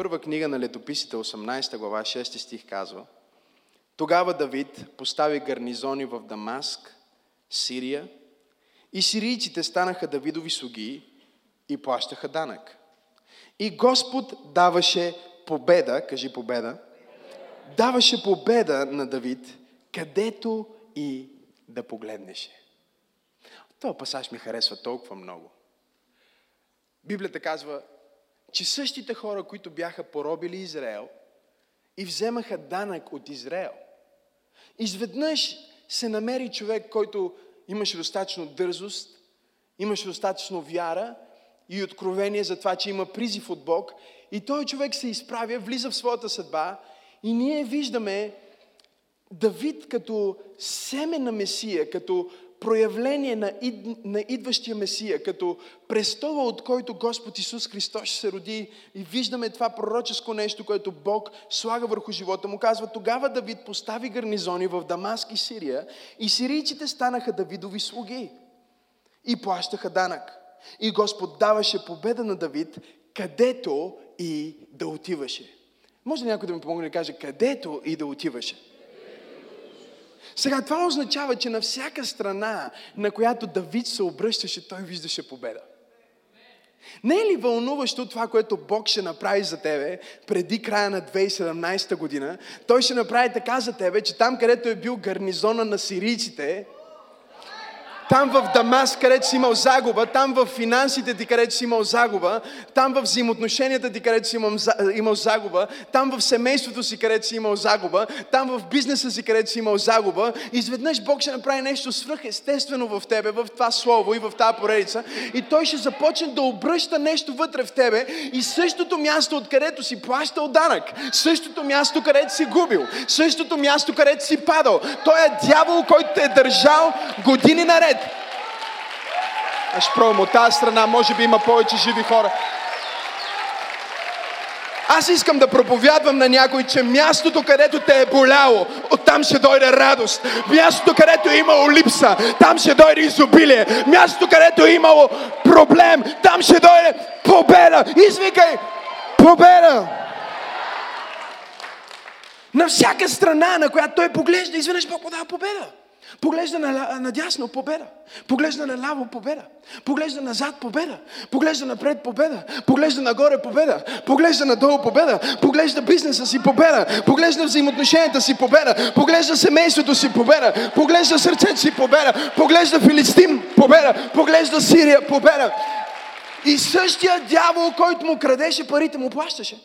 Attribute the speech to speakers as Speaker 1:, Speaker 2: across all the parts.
Speaker 1: Първа книга на летописите, 18 глава, 6 стих казва Тогава Давид постави гарнизони в Дамаск, Сирия и сирийците станаха Давидови слуги и плащаха данък. И Господ даваше победа, кажи победа, даваше победа на Давид, където и да погледнеше. Това пасаж ми харесва толкова много. Библията казва, че същите хора, които бяха поробили Израел и вземаха данък от Израел, изведнъж се намери човек, който имаше достатъчно дързост, имаше достатъчно вяра и откровение за това, че има призив от Бог. И той човек се изправя, влиза в своята съдба и ние виждаме Давид като семе на Месия, като проявление на, ид, на идващия Месия, като престола, от който Господ Исус Христос ще се роди и виждаме това пророческо нещо, което Бог слага върху живота му. Казва, тогава Давид постави гарнизони в Дамаск и Сирия и сирийците станаха Давидови слуги и плащаха данък. И Господ даваше победа на Давид, където и да отиваше. Може ли някой да ми помогне да каже където и да отиваше? Сега това означава, че на всяка страна, на която Давид се обръщаше, той виждаше победа. Не е ли вълнуващо това, което Бог ще направи за тебе преди края на 2017 година? Той ще направи така за тебе, че там, където е бил гарнизона на сирийците, там в Дамаск, където си имал загуба, там в финансите ти, където си имал загуба, там в взаимоотношенията ти, където си имал, имал загуба, там в семейството си, където си имал загуба, там в бизнеса си, където си имал загуба, изведнъж Бог ще направи нещо свръхестествено в тебе, в това слово и в тази поредица и Той ще започне да обръща нещо вътре в тебе и същото място, откъдето си плащал данък, същото място, където си губил, същото място, където си падал. Той е дявол, който те е държал години наред. Аз пробвам от тази страна, може би има повече живи хора. Аз искам да проповядвам на някой, че мястото, където те е боляло, оттам ще дойде радост. Мястото, където е имало липса, там ще дойде изобилие. Мястото, където е имало проблем, там ще дойде победа. Извикай, победа! На всяка страна, на която той поглежда, изведнъж Бог подава победа. Поглежда на, надясно победа. Поглежда на ляво победа. Поглежда назад победа. Поглежда напред победа. Поглежда нагоре победа. Поглежда надолу победа. Поглежда бизнеса си победа. Поглежда взаимоотношенията си победа. Поглежда семейството си победа. Поглежда сърцето си победа. Поглежда Филистим победа. Поглежда Сирия победа. И същия дявол, който му крадеше парите, му плащаше.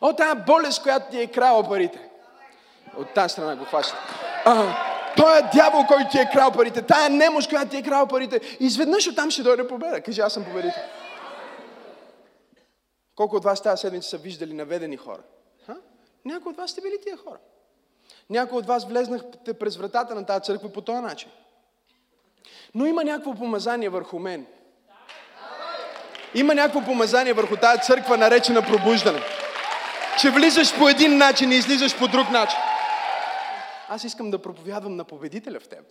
Speaker 1: О, тази болест, която ти е крала парите. От тази страна го хваща. той е дявол, който ти е крал парите. Тая немощ, която ти е крал парите. Изведнъж оттам ще дойде победа. Кажи, аз съм победител. Колко от вас тази седмица са виждали наведени хора? Ха? Някои от вас сте били тия хора. Някои от вас влезнахте през вратата на тази църква по този начин. Но има някакво помазание върху мен. Има някакво помазание върху тази църква, наречена пробуждане. Че влизаш по един начин и излизаш по друг начин. Аз искам да проповядвам на победителя в теб.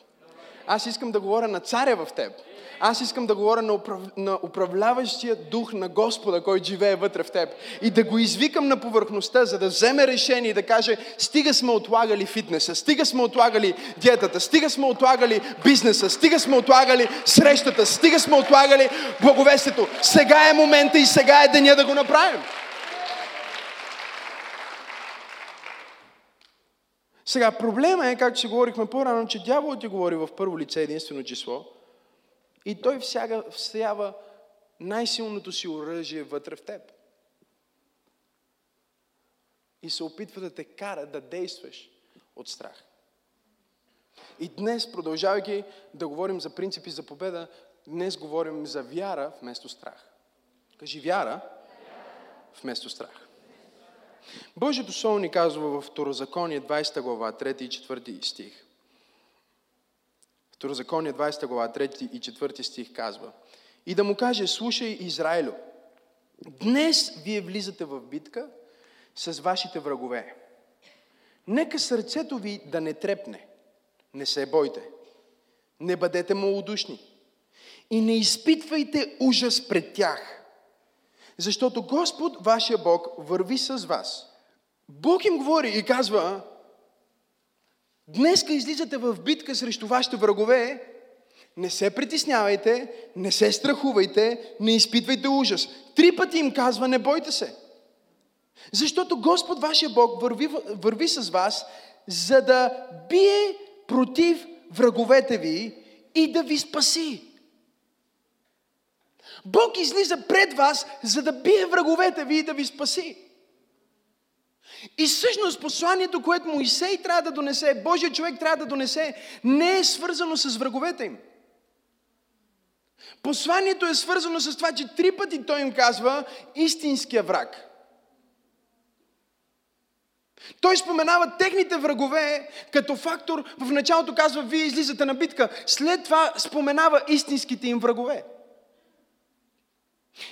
Speaker 1: Аз искам да говоря на царя в теб. Аз искам да говоря на, управ... на управляващия дух на Господа, който живее вътре в теб. И да го извикам на повърхността, за да вземе решение и да каже, стига сме отлагали фитнеса, стига сме отлагали диетата, стига сме отлагали бизнеса, стига сме отлагали срещата, стига сме отлагали благовестието. Сега е момента и сега е деня да го направим. Сега, проблема е, както си говорихме по-рано, че дяволът ти говори в първо лице единствено число и той всяга, всява най-силното си оръжие вътре в теб. И се опитва да те кара да действаш от страх. И днес, продължавайки да говорим за принципи за победа, днес говорим за вяра вместо страх. Кажи вяра вместо страх. Божието Слово ни казва в Второзаконие 20 глава, 3 и 4 стих. Второзаконие 20 глава, 3 и 4 стих казва И да му каже, слушай Израилю, днес вие влизате в битка с вашите врагове. Нека сърцето ви да не трепне. Не се бойте. Не бъдете малодушни. и не изпитвайте ужас пред тях. Защото Господ, вашия Бог, върви с вас. Бог им говори и казва, днеска излизате в битка срещу вашите врагове, не се притеснявайте, не се страхувайте, не изпитвайте ужас. Три пъти им казва, не бойте се. Защото Господ, вашия Бог, върви, върви с вас, за да бие против враговете ви и да ви спаси. Бог излиза пред вас, за да бие враговете ви и да ви спаси. И всъщност посланието, което Моисей трябва да донесе, Божия човек трябва да донесе, не е свързано с враговете им. Посланието е свързано с това, че три пъти той им казва истинския враг. Той споменава техните врагове като фактор. В началото казва, вие излизате на битка. След това споменава истинските им врагове.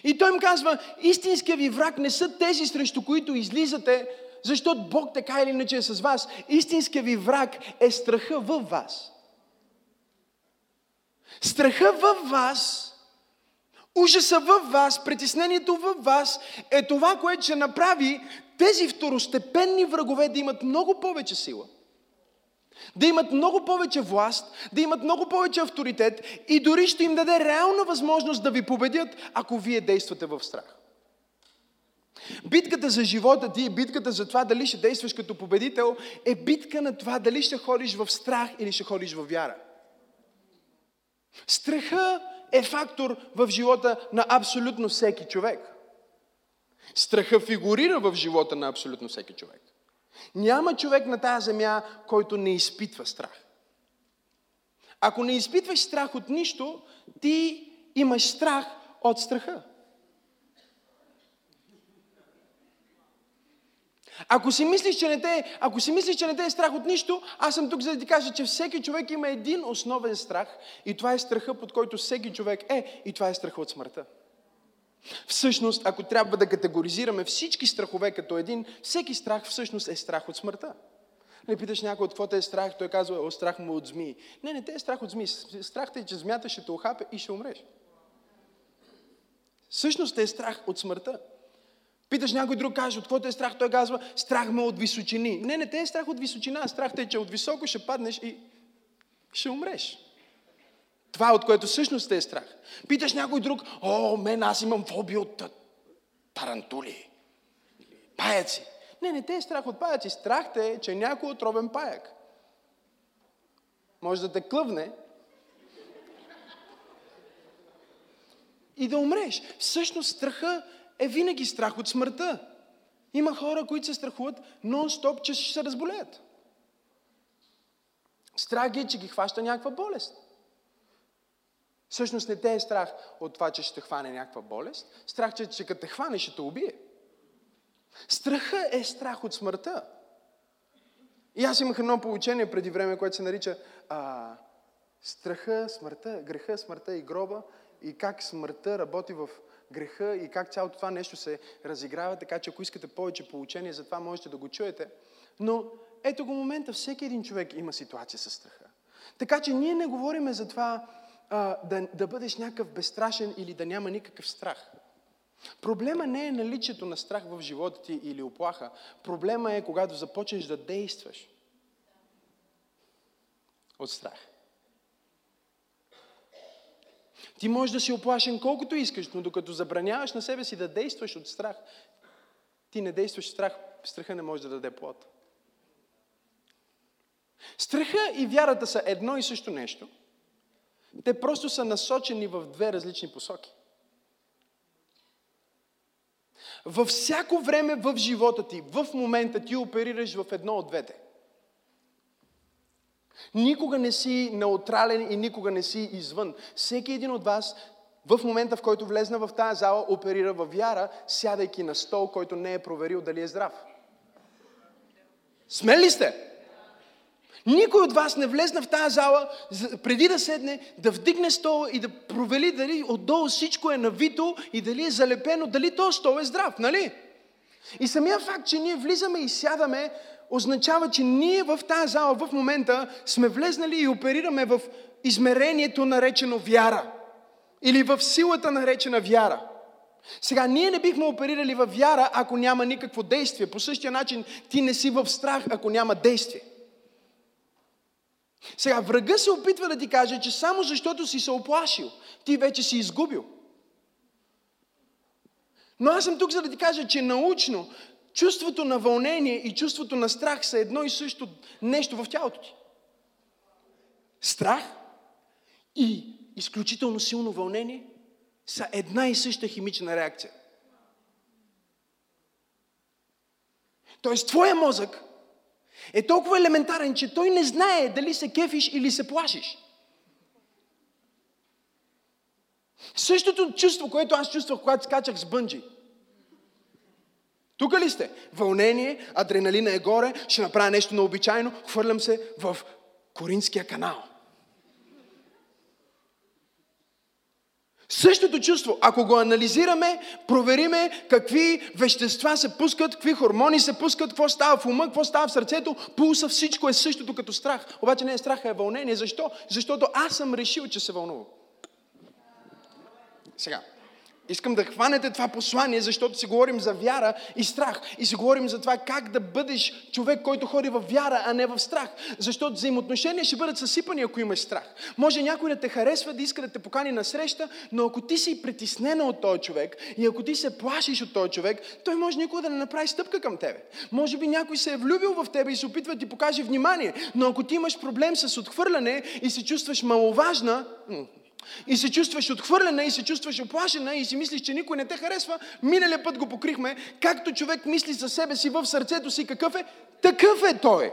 Speaker 1: И той им казва, истинския ви враг не са тези, срещу които излизате, защото Бог така или иначе е с вас. Истинския ви враг е страха във вас. Страха във вас, ужаса във вас, притеснението във вас е това, което ще направи тези второстепенни врагове да имат много повече сила. Да имат много повече власт, да имат много повече авторитет и дори ще им даде реална възможност да ви победят, ако вие действате в страх. Битката за живота ти, битката за това дали ще действаш като победител, е битка на това дали ще ходиш в страх или ще ходиш в вяра. Страха е фактор в живота на абсолютно всеки човек. Страха фигурира в живота на абсолютно всеки човек. Няма човек на тази земя, който не изпитва страх. Ако не изпитваш страх от нищо, ти имаш страх от страха. Ако си мислиш, че не те, ако си мислиш, че не те е страх от нищо, аз съм тук за да ти кажа, че всеки човек има един основен страх и това е страха, под който всеки човек е и това е страха от смъртта. Всъщност, ако трябва да категоризираме всички страхове като един, всеки страх всъщност е страх от смъртта. Не питаш някой от какво те е страх, той казва, о, страх му от змии. Не, не те е страх от змии. Страх е, че змията ще те охапе и ще умреш. Всъщност те е страх от смъртта. Питаш някой друг, каже, от какво е страх? Той казва, страх ме от височини. Не, не те е страх от височина. Страх те е, че от високо ще паднеш и ще умреш. Това е от което всъщност те е страх. Питаш някой друг, о, мен аз имам фобия от тарантули, паяци. Не, не те е страх от паяци. Страх те е, че някой отровен паяк може да те клъвне и да умреш. Всъщност страха е винаги страх от смъртта. Има хора, които се страхуват нон-стоп, че ще се разболеят. Страх е, че ги хваща някаква болест. Всъщност не те е страх от това, че ще хване някаква болест. Страх, че, че като те хване, ще те убие. Страха е страх от смъртта. И аз имах едно получение преди време, което се нарича а, страха, смъртта, греха, смъртта и гроба и как смъртта работи в греха и как цялото това нещо се разиграва, така че ако искате повече получение за това, можете да го чуете. Но ето го момента, всеки един човек има ситуация с страха. Така че ние не говориме за това а, да, да бъдеш някакъв безстрашен или да няма никакъв страх. Проблема не е наличието на страх в живота ти или оплаха. Проблема е когато започнеш да действаш от страх. Ти можеш да си оплашен колкото искаш, но докато забраняваш на себе си да действаш от страх, ти не действаш страх, страха не може да даде плод. Страха и вярата са едно и също нещо. Те просто са насочени в две различни посоки. Във всяко време в живота ти, в момента ти оперираш в едно от двете – Никога не си неутрален и никога не си извън. Всеки един от вас в момента, в който влезна в тази зала, оперира във вяра, сядайки на стол, който не е проверил дали е здрав. Смели ли сте? Никой от вас не влезна в тази зала, преди да седне, да вдигне стола и да провели дали отдолу всичко е навито и дали е залепено, дали този стол е здрав, нали? И самия факт, че ние влизаме и сядаме, означава, че ние в тази зала в момента сме влезнали и оперираме в измерението наречено вяра. Или в силата наречена вяра. Сега, ние не бихме оперирали в вяра, ако няма никакво действие. По същия начин ти не си в страх, ако няма действие. Сега, врага се опитва да ти каже, че само защото си се оплашил, ти вече си изгубил. Но аз съм тук, за да ти кажа, че научно чувството на вълнение и чувството на страх са едно и също нещо в тялото ти. Страх и изключително силно вълнение са една и съща химична реакция. Тоест, твоя мозък е толкова елементарен, че той не знае дали се кефиш или се плашиш. Същото чувство, което аз чувствах, когато скачах с бънджи. Тук ли сте? Вълнение, адреналина е горе, ще направя нещо необичайно, хвърлям се в Коринския канал. Същото чувство, ако го анализираме, провериме какви вещества се пускат, какви хормони се пускат, какво става в ума, какво става в сърцето, пулса, всичко е същото като страх. Обаче не е страх, а е вълнение. Защо? Защото аз съм решил, че се вълнувам. Сега, Искам да хванете това послание, защото си говорим за вяра и страх. И си говорим за това как да бъдеш човек, който ходи в вяра, а не в страх. Защото взаимоотношения ще бъдат съсипани, ако имаш страх. Може някой да те харесва, да иска да те покани на среща, но ако ти си притеснена от този човек и ако ти се плашиш от този човек, той може никога да не направи стъпка към тебе. Може би някой се е влюбил в тебе и се опитва да ти покаже внимание, но ако ти имаш проблем с отхвърляне и се чувстваш маловажна, и се чувстваш отхвърлена, и се чувстваш оплашена, и си мислиш, че никой не те харесва, миналия път го покрихме, както човек мисли за себе си в сърцето си, какъв е, такъв е той.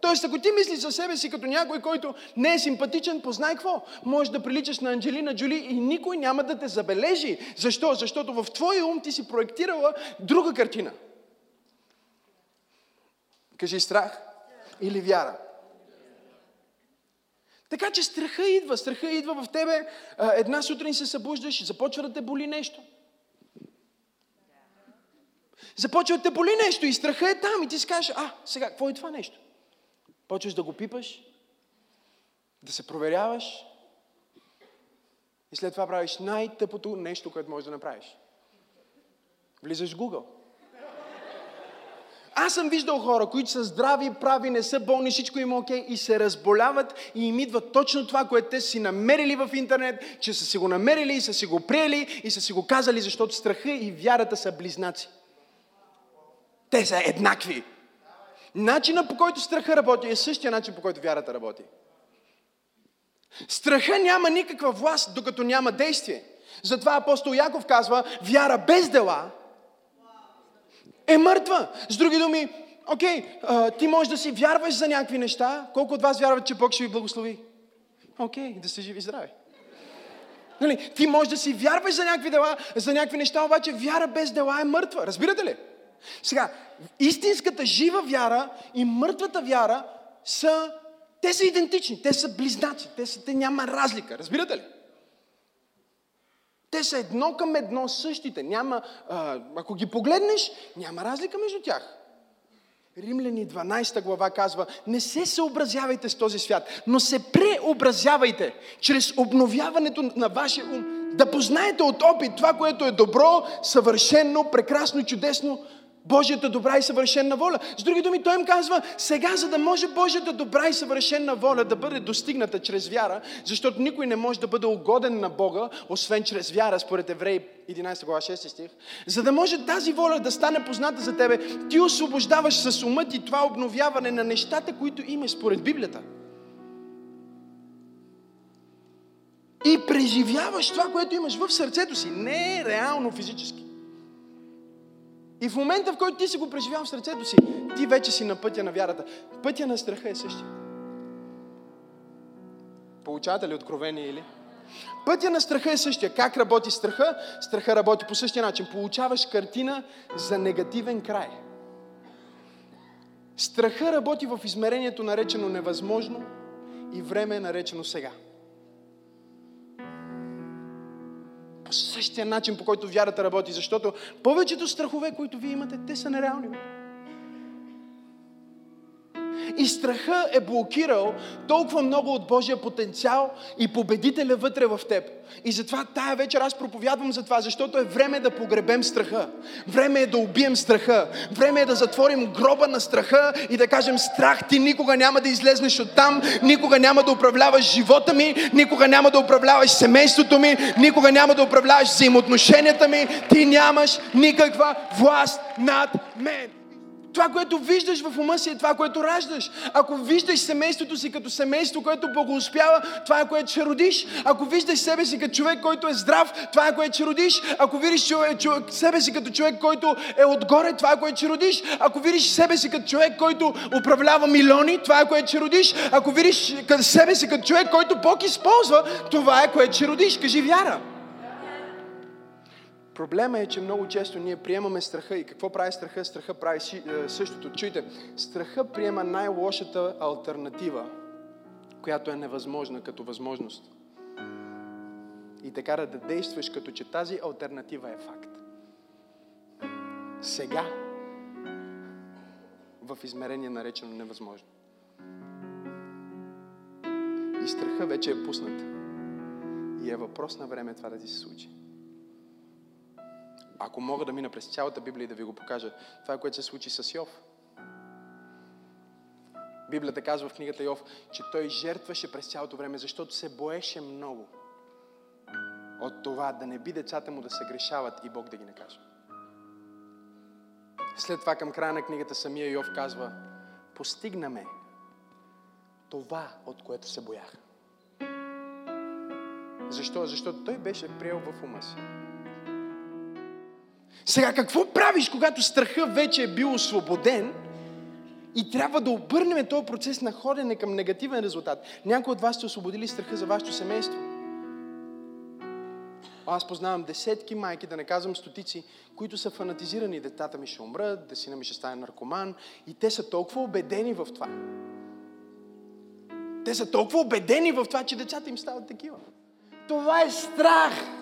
Speaker 1: Тоест, ако ти мислиш за себе си като някой, който не е симпатичен, познай какво. Можеш да приличаш на Анджелина Джоли и никой няма да те забележи. Защо? Защото в твоя ум ти си проектирала друга картина. Кажи страх или вяра. Така че страха идва. Страха идва в тебе. Една сутрин се събуждаш и започва да те боли нещо. Започва да те боли нещо и страха е там. И ти си кажеш, а, сега, какво е това нещо? Почваш да го пипаш, да се проверяваш и след това правиш най-тъпото нещо, което можеш да направиш. Влизаш в Google. Аз съм виждал хора, които са здрави, прави, не са болни, всичко им е окей и се разболяват и им идва точно това, което те си намерили в интернет, че са си го намерили и са си го приели и са си го казали, защото страха и вярата са близнаци. Те са еднакви. Начина по който страха работи е същия начин по който вярата работи. Страха няма никаква власт, докато няма действие. Затова апостол Яков казва, вяра без дела е мъртва. С други думи, окей, okay, ти можеш да си вярваш за някакви неща. Колко от вас вярват, че Бог ще ви благослови? Окей, да се живи здрави. Нали, ти можеш да си вярваш за някакви дела, за някакви неща, обаче вяра без дела е мъртва. Разбирате ли? Сега, истинската жива вяра и мъртвата вяра са, те са идентични, те са близнаци, те, са, те няма разлика. Разбирате ли? Те са едно към едно същите. Няма, ако ги погледнеш, няма разлика между тях. Римляни 12 глава казва, не се съобразявайте с този свят, но се преобразявайте чрез обновяването на вашия ум. Да познаете от опит това, което е добро, съвършено, прекрасно, чудесно, Божията добра и съвършена воля. С други думи, той им казва, сега, за да може Божията добра и съвършена воля да бъде достигната чрез вяра, защото никой не може да бъде угоден на Бога, освен чрез вяра, според Евреи 11 глава 6 стих, за да може тази воля да стане позната за тебе, ти освобождаваш с умът и това обновяване на нещата, които имаш според Библията. И преживяваш това, което имаш в сърцето си. Не е реално физически. И в момента, в който ти си го преживял в сърцето си, ти вече си на пътя на вярата. Пътя на страха е същия. Получавате ли откровение или? Пътя на страха е същия. Как работи страха? Страха работи по същия начин. Получаваш картина за негативен край. Страха работи в измерението наречено невъзможно и време наречено сега. По същия начин, по който вярата работи, защото повечето страхове, които вие имате, те са нереални. И страха е блокирал толкова много от Божия потенциал и победителя вътре в теб. И затова тая вечер аз проповядвам за това, защото е време да погребем страха. Време е да убием страха. Време е да затворим гроба на страха и да кажем страх, ти никога няма да излезнеш от там, никога няма да управляваш живота ми, никога няма да управляваш семейството ми, никога няма да управляваш взаимоотношенията ми, ти нямаш никаква власт над мен. Това, което виждаш в ума си е това, което раждаш. Ако виждаш семейството си като семейство, което благоуспява, това е което ще родиш. Ако виждаш себе си като човек, който е здрав, това е което ще родиш. Ако видиш човек, човек, себе си като човек, който е отгоре, това е което ще родиш. Ако видиш себе си като човек, който управлява милиони, това е което ще родиш. Ако видиш себе си като човек, който Бог използва, това е което ще родиш. Кажи вяра. Проблема е, че много често ние приемаме страха. И какво прави страха? Страха прави е, същото. Чуйте, страха приема най-лошата альтернатива, която е невъзможна като възможност. И така да действаш, като че тази альтернатива е факт. Сега, в измерение наречено невъзможно. И страха вече е пуснат. И е въпрос на време това да ти се случи. Ако мога да мина през цялата Библия и да ви го покажа, това е което се случи с Йов. Библията казва в книгата Йов, че той жертваше през цялото време, защото се боеше много от това да не би децата му да се грешават и Бог да ги накаже. След това към края на книгата самия Йов казва, постигнаме това, от което се боях. Защо? Защото той беше приел в ума си сега, какво правиш, когато страха вече е бил освободен и трябва да обърнем този процес на ходене към негативен резултат? Някои от вас сте освободили страха за вашето семейство. Аз познавам десетки майки, да не казвам стотици, които са фанатизирани. Детата ми ще умрат, да сина ми ще стане наркоман. И те са толкова убедени в това. Те са толкова убедени в това, че децата им стават такива. Това е страх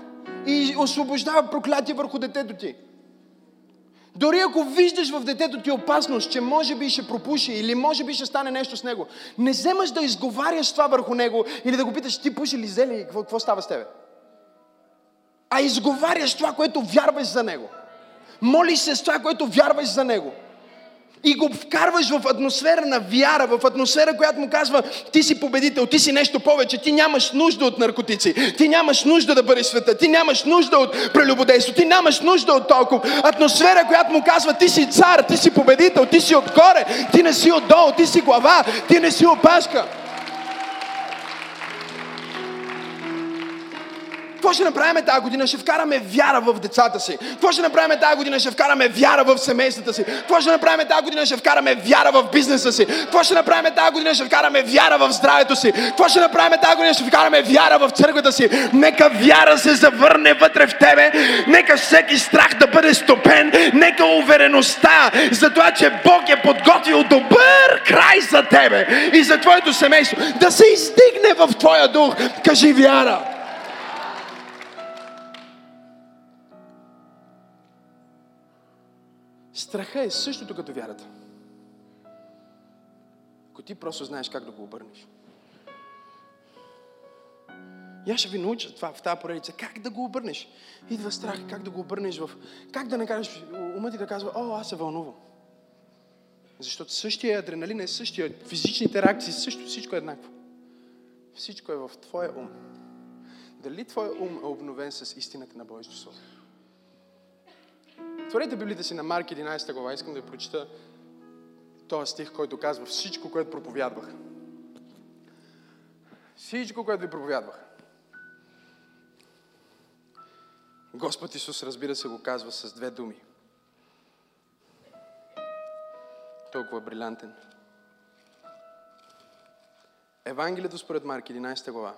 Speaker 1: и освобождава проклятие върху детето ти. Дори ако виждаш в детето ти опасност, че може би ще пропуши или може би ще стане нещо с него, не вземаш да изговаряш това върху него или да го питаш ти пуши ли зели, какво, какво става с тебе? А изговаряш това, което вярваш за него. Молиш се с това, което вярваш за него и го вкарваш в атмосфера на вяра, в атмосфера, която му казва, ти си победител, ти си нещо повече, ти нямаш нужда от наркотици, ти нямаш нужда да бъдеш света, ти нямаш нужда от прелюбодейство, ти нямаш нужда от толкова. Атмосфера, която му казва, ти си цар, ти си победител, ти си отгоре, ти не си отдолу, ти си глава, ти не си опашка. Какво ще направим тази година? Ще вкараме вяра в децата си. Какво ще направим тази година? Ще вкараме вяра в семействата си. Какво ще направим тази година? Ще вкараме вяра в бизнеса си. Какво ще направим тази година? Ще вкараме вяра в здравето си. Какво ще направим тази година? Ще вкараме вяра в църквата си. Нека вяра се завърне вътре в тебе. Нека всеки страх да бъде стопен. Нека увереността за това, че Бог е подготвил добър край за тебе и за твоето семейство да се издигне в твоя дух. Кажи вяра. Страха е същото като вярата. Ако ти просто знаеш как да го обърнеш. И аз ще ви науча това в тази поредица. Как да го обърнеш? Идва страх, как да го обърнеш в... Как да не кажеш, умът ти да казва, о, аз се вълнувам. Защото същия адреналин е същия, физичните реакции, също всичко е еднакво. Всичко е в твоя ум. Дали твоя ум е обновен с истината на Божието Слово? Отворете Библията си на Марк 11 глава. Искам да прочита този стих, който казва всичко, което проповядвах. Всичко, което ви проповядвах. Господ Исус, разбира се, го казва с две думи. Толкова брилянтен. Евангелието според Марк 11 глава.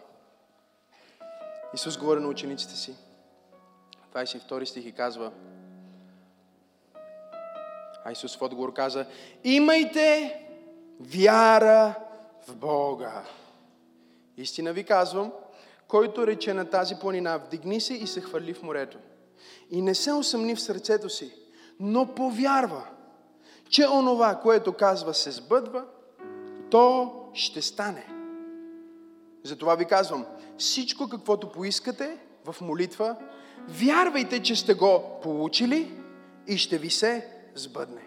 Speaker 1: Исус говори на учениците си. 22 стих и казва, а Исус в отговор каза, имайте вяра в Бога. Истина ви казвам, който рече на тази планина, вдигни се и се хвърли в морето. И не се усъмни в сърцето си, но повярва, че онова, което казва, се сбъдва, то ще стане. Затова ви казвам, всичко каквото поискате в молитва, вярвайте, че сте го получили и ще ви се сбъдне.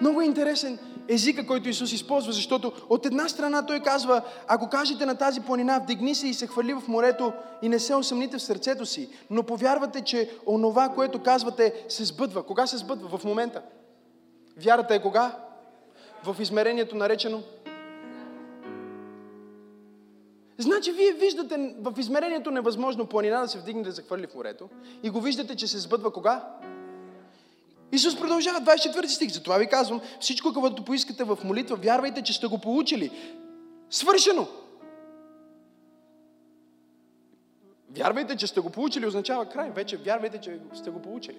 Speaker 1: Много е интересен езика, който Исус използва, защото от една страна Той казва, ако кажете на тази планина, вдигни се и се хвърли в морето и не се усъмните в сърцето си, но повярвате, че онова, което казвате, се сбъдва. Кога се сбъдва? В момента. Вярата е кога? В измерението наречено Значи вие виждате в измерението невъзможно планина да се вдигне да захвърли в морето и го виждате, че се сбъдва кога? Исус продължава, 24 стих. Затова ви казвам, всичко, което поискате в молитва, вярвайте, че сте го получили. Свършено! Вярвайте, че сте го получили, означава край. Вече вярвайте, че сте го получили.